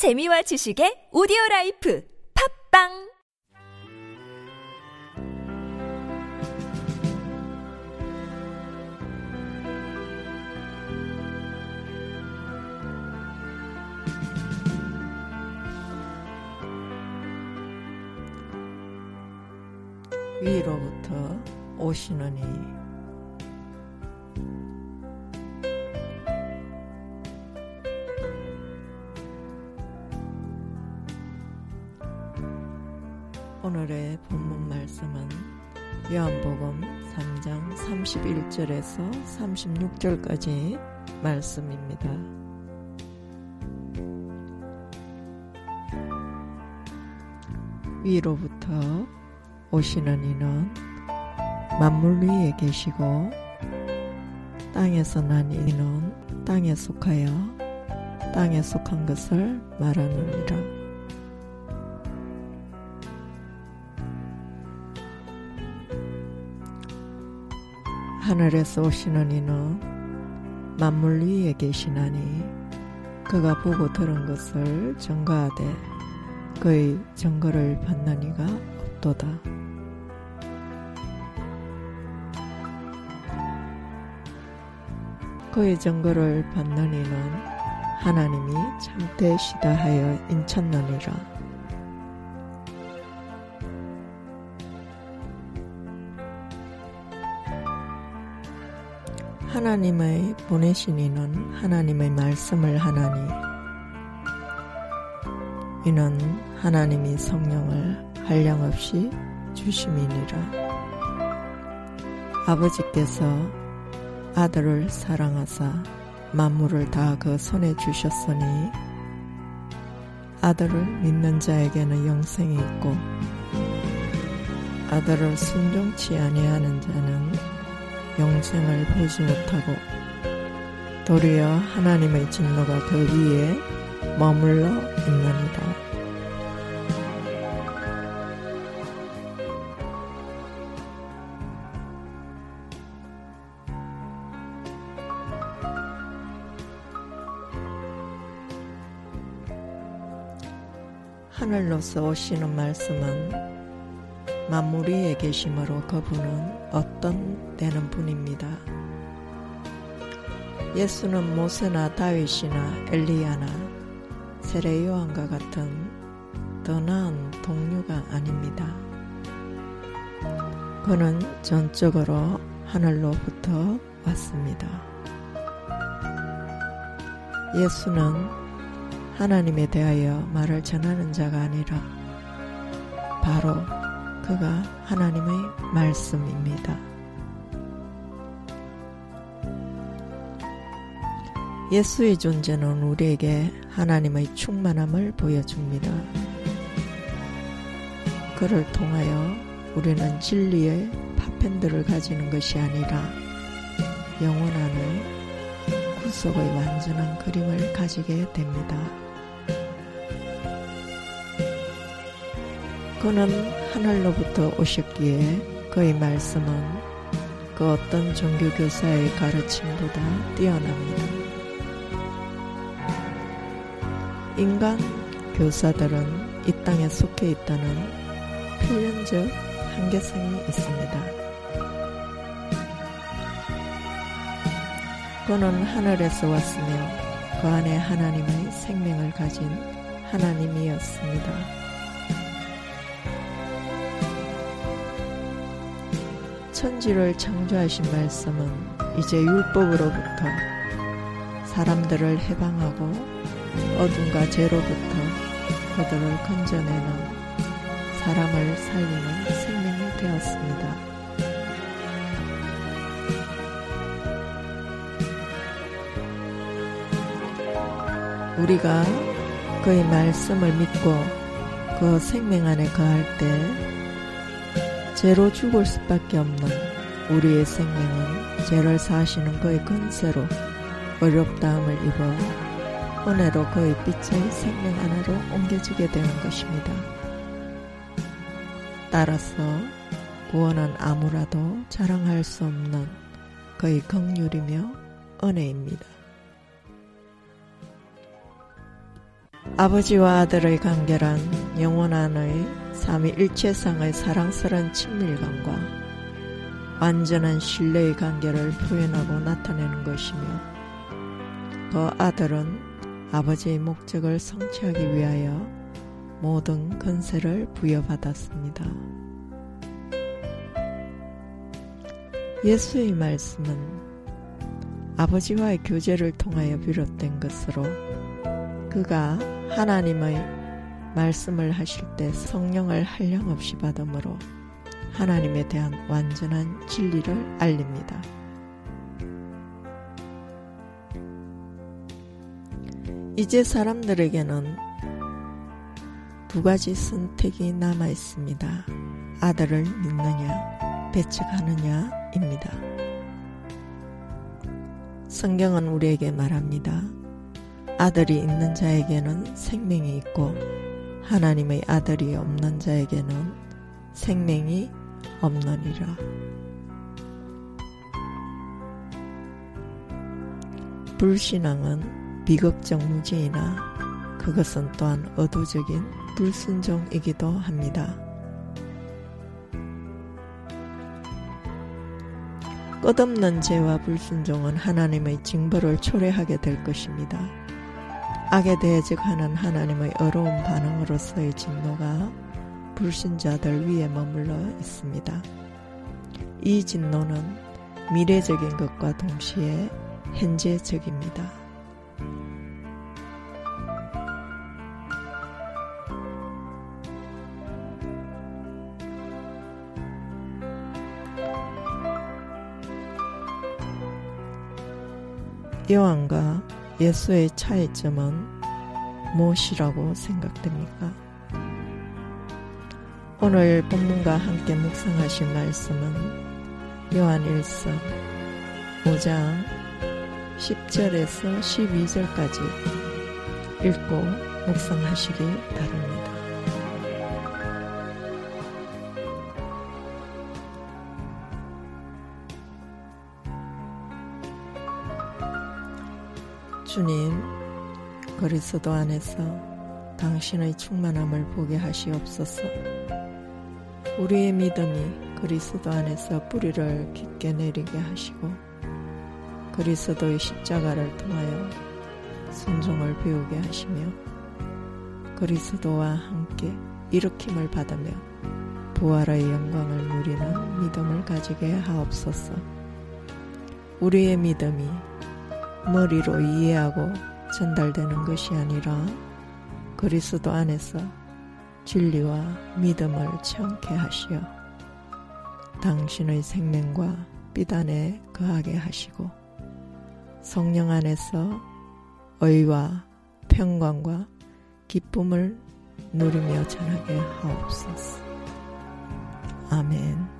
재미와 지식의 오디오 라이프 팝빵! 위로부터 오시느니 본문 말씀은 요한복음 3장 31절에서 36절까지 말씀입니다. 위로부터 오시는 이는 만물 위에 계시고 땅에서 난 이는 땅에 속하여 땅에 속한 것을 말하느니라. 하늘에서 오시는 이는 만물 위에 계시나니 그가 보고 들은 것을 증거하되 그의 증거를 받는 이가 없도다. 그의 증거를 받는 이는 하나님이 참되시다 하여 인쳤느니라. 하나님의 보내신 이는 하나님의 말씀을 하나니 이는 하나님이 성령을 한량없이 주심이니라. 아버지께서 아들을 사랑하사 만물을 다 그 손에 주셨으니 아들을 믿는 자에게는 영생이 있고 아들을 순종치 아니하는 자는 영생을 보지 못하고 도리어 하나님의 진노가 그 위에 머물러 있느니라. 하늘로서 오시는 말씀은 만물 위에 계심으로 그분은 어떤 되는 분입니다. 예수는 모세나 다윗이나 엘리야나 세례 요한과 같은 더 나은 동료가 아닙니다. 그는 전적으로 하늘로부터 왔습니다. 예수는 하나님에 대하여 말을 전하는 자가 아니라 바로 그가 하나님의 말씀입니다. 예수의 존재는 우리에게 하나님의 충만함을 보여줍니다. 그를 통하여 우리는 진리의 파편들을 가지는 것이 아니라 영원한의 구속의 완전한 그림을 가지게 됩니다. 그는 하늘로부터 오셨기에 그의 말씀은 그 어떤 종교교사의 가르침보다 뛰어납니다. 인간 교사들은 이 땅에 속해 있다는 필연적 한계성이 있습니다. 그는 하늘에서 왔으며 그 안에 하나님의 생명을 가진 하나님이었습니다. 천지를 창조하신 말씀은 이제 율법으로부터 사람들을 해방하고 어둠과 죄로부터 그들을 건져내는 사람을 살리는 생명이 되었습니다. 우리가 그의 말씀을 믿고 그 생명 안에 거할 때 죄로 죽을 수밖에 없는 우리의 생명은 죄를 사시는 그의 근세로 어렵다함을 입어 은혜로 그의 빛의 생명 안으로 옮겨지게 되는 것입니다. 따라서 구원은 아무라도 자랑할 수 없는 그의 긍휼이며 은혜입니다. 아버지와 아들의 관계란 영원한의 삼위일체상의 사랑스러운 친밀감과 완전한 신뢰의 관계를 표현하고 나타내는 것이며 그 아들은 아버지의 목적을 성취하기 위하여 모든 건세를 부여받았습니다. 예수의 말씀은 아버지와의 교제를 통하여 비롯된 것으로 그가 하나님의 말씀을 하실 때 성령을 한량없이 받음으로 하나님에 대한 완전한 진리를 알립니다. 이제 사람들에게는 두 가지 선택이 남아 있습니다. 아들을 믿느냐, 배척하느냐입니다. 성경은 우리에게 말합니다. 아들이 있는 자에게는 생명이 있고 하나님의 아들이 없는 자에게는 생명이 없느니라. 불신앙은 비극적 무지이나 그것은 또한 어두적인 불순종이기도 합니다. 끝없는 죄와 불순종은 하나님의 징벌을 초래하게 될 것입니다. 악에 대적하는 하나님의 어려운 반응으로서의 진노가 불신자들 위에 머물러 있습니다. 이 진노는 미래적인 것과 동시에 현재적입니다. 요한과 예수의 차이점은 무엇이라고 생각됩니까? 오늘 본문과 함께 묵상하신 말씀은 요한 1서 5장 10절에서 12절까지 읽고 묵상하시기 바랍니다. 주님, 그리스도 안에서 당신의 충만함을 보게 하시옵소서. 우리의 믿음이 그리스도 안에서 뿌리를 깊게 내리게 하시고 그리스도의 십자가를 통하여 순종을 배우게 하시며 그리스도와 함께 일으킴을 받으며 부활의 영광을 누리는 믿음을 가지게 하옵소서. 우리의 믿음이 머리로 이해하고 전달되는 것이 아니라 그리스도 안에서 진리와 믿음을 체험케 하시어 당신의 생명과 삐단에 거하게 하시고 성령 안에서 의와 평강과 기쁨을 누리며 전하게 하옵소서. 아멘.